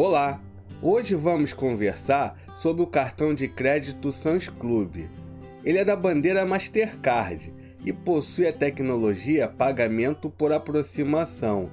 Olá! Hoje vamos conversar sobre o cartão de crédito Sans Club. Ele é da bandeira Mastercard e possui a tecnologia pagamento por aproximação.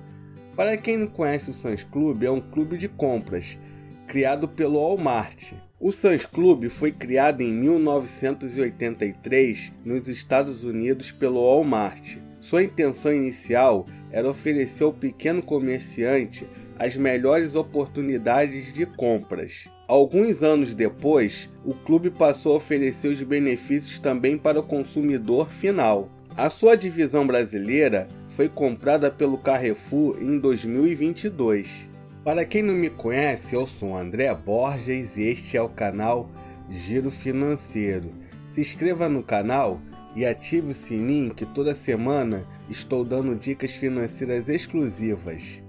Para quem não conhece o Sans Club, é um clube de compras criado pelo Walmart. O Sans Club foi criado em 1983 nos Estados Unidos pelo Walmart. Sua intenção inicial era oferecer ao pequeno comerciante as melhores oportunidades de compras. Alguns anos depois, o clube passou a oferecer os benefícios também para o consumidor final. A sua divisão brasileira foi comprada pelo Carrefour em 2022. Para quem não me conhece, eu sou André Borges e este é o canal Giro Financeiro. Se inscreva no canal e ative o sininho que toda semana estou dando dicas financeiras exclusivas.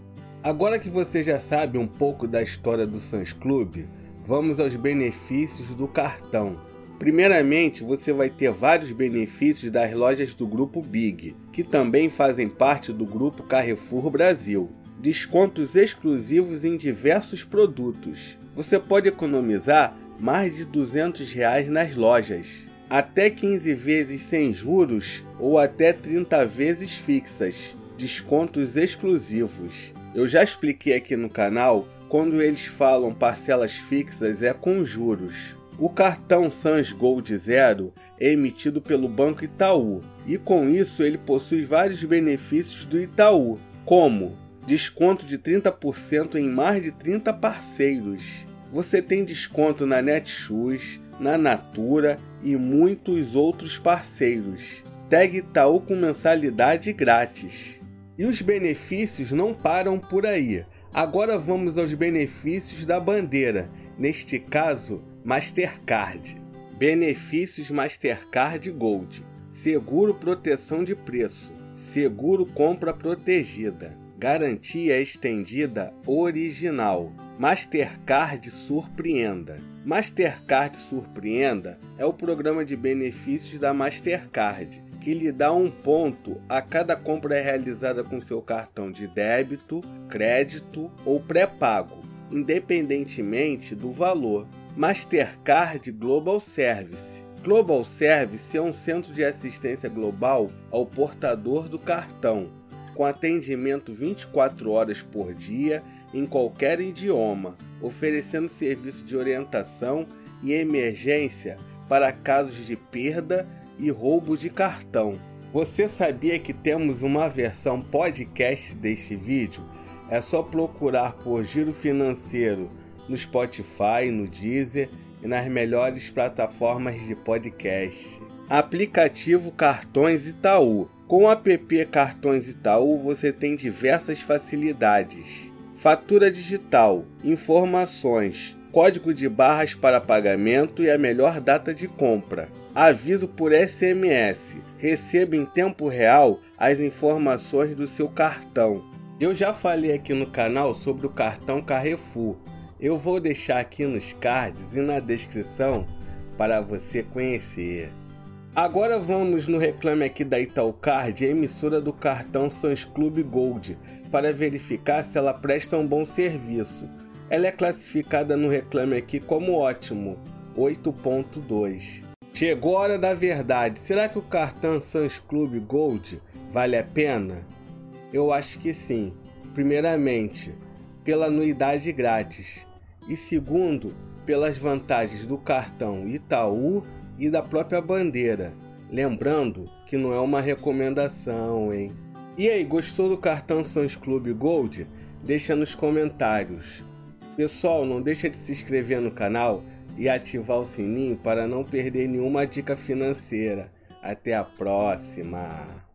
Agora que você já sabe um pouco da história do Sans Club, vamos aos benefícios do cartão. Primeiramente, você vai ter vários benefícios das lojas do grupo Big, que também fazem parte do grupo Carrefour Brasil. Descontos exclusivos em diversos produtos. Você pode economizar mais de 200 reais nas lojas. Até 15 vezes sem juros ou até 30 vezes fixas. Descontos exclusivos. Eu já expliquei aqui no canal, quando eles falam parcelas fixas é com juros. O cartão Sans Gold Zero é emitido pelo Banco Itaú e com isso ele possui vários benefícios do Itaú, como desconto de 30% em mais de 30 parceiros. Você tem desconto na Netshoes, na Natura e muitos outros parceiros. Tag Itaú com mensalidade grátis. E os benefícios não param por aí. Agora vamos aos benefícios da bandeira, neste caso, Mastercard. Benefícios Mastercard Gold: seguro proteção de preço, seguro compra protegida, garantia estendida original. Mastercard Surpreenda. Mastercard Surpreenda é o programa de benefícios da Mastercard que lhe dá um ponto a cada compra realizada com seu cartão de débito, crédito ou pré-pago, independentemente do valor. Mastercard Global Service. Global Service é um centro de assistência global ao portador do cartão, com atendimento 24 horas por dia em qualquer idioma, oferecendo serviço de orientação e emergência para casos de perda e roubo de cartão. Você sabia que temos uma versão podcast deste vídeo? É só procurar por Giro Financeiro no Spotify, no Deezer e nas melhores plataformas de podcast. Aplicativo Cartões Itaú. Com o app Cartões Itaú você tem diversas facilidades. Fatura digital, informações, código de barras para pagamento e a melhor data de compra aviso por SMS. Receba em tempo real as informações do seu cartão. Eu já falei aqui no canal sobre o cartão Carrefour. Eu vou deixar aqui nos cards e na descrição para você conhecer. Agora vamos no reclame aqui da Italcard, emissora do cartão Sans Club Gold, para verificar se ela presta um bom serviço. Ela é classificada no reclame aqui como ótimo, 8.2. Chegou a hora da verdade. Será que o cartão Sans Club Gold vale a pena? Eu acho que sim. Primeiramente, pela anuidade grátis. E segundo, pelas vantagens do cartão Itaú e da própria bandeira. Lembrando que não é uma recomendação, hein? E aí, gostou do cartão Sans Club Gold? Deixa nos comentários. Pessoal, não deixa de se inscrever no canal e ativar o sininho para não perder nenhuma dica financeira. Até a próxima!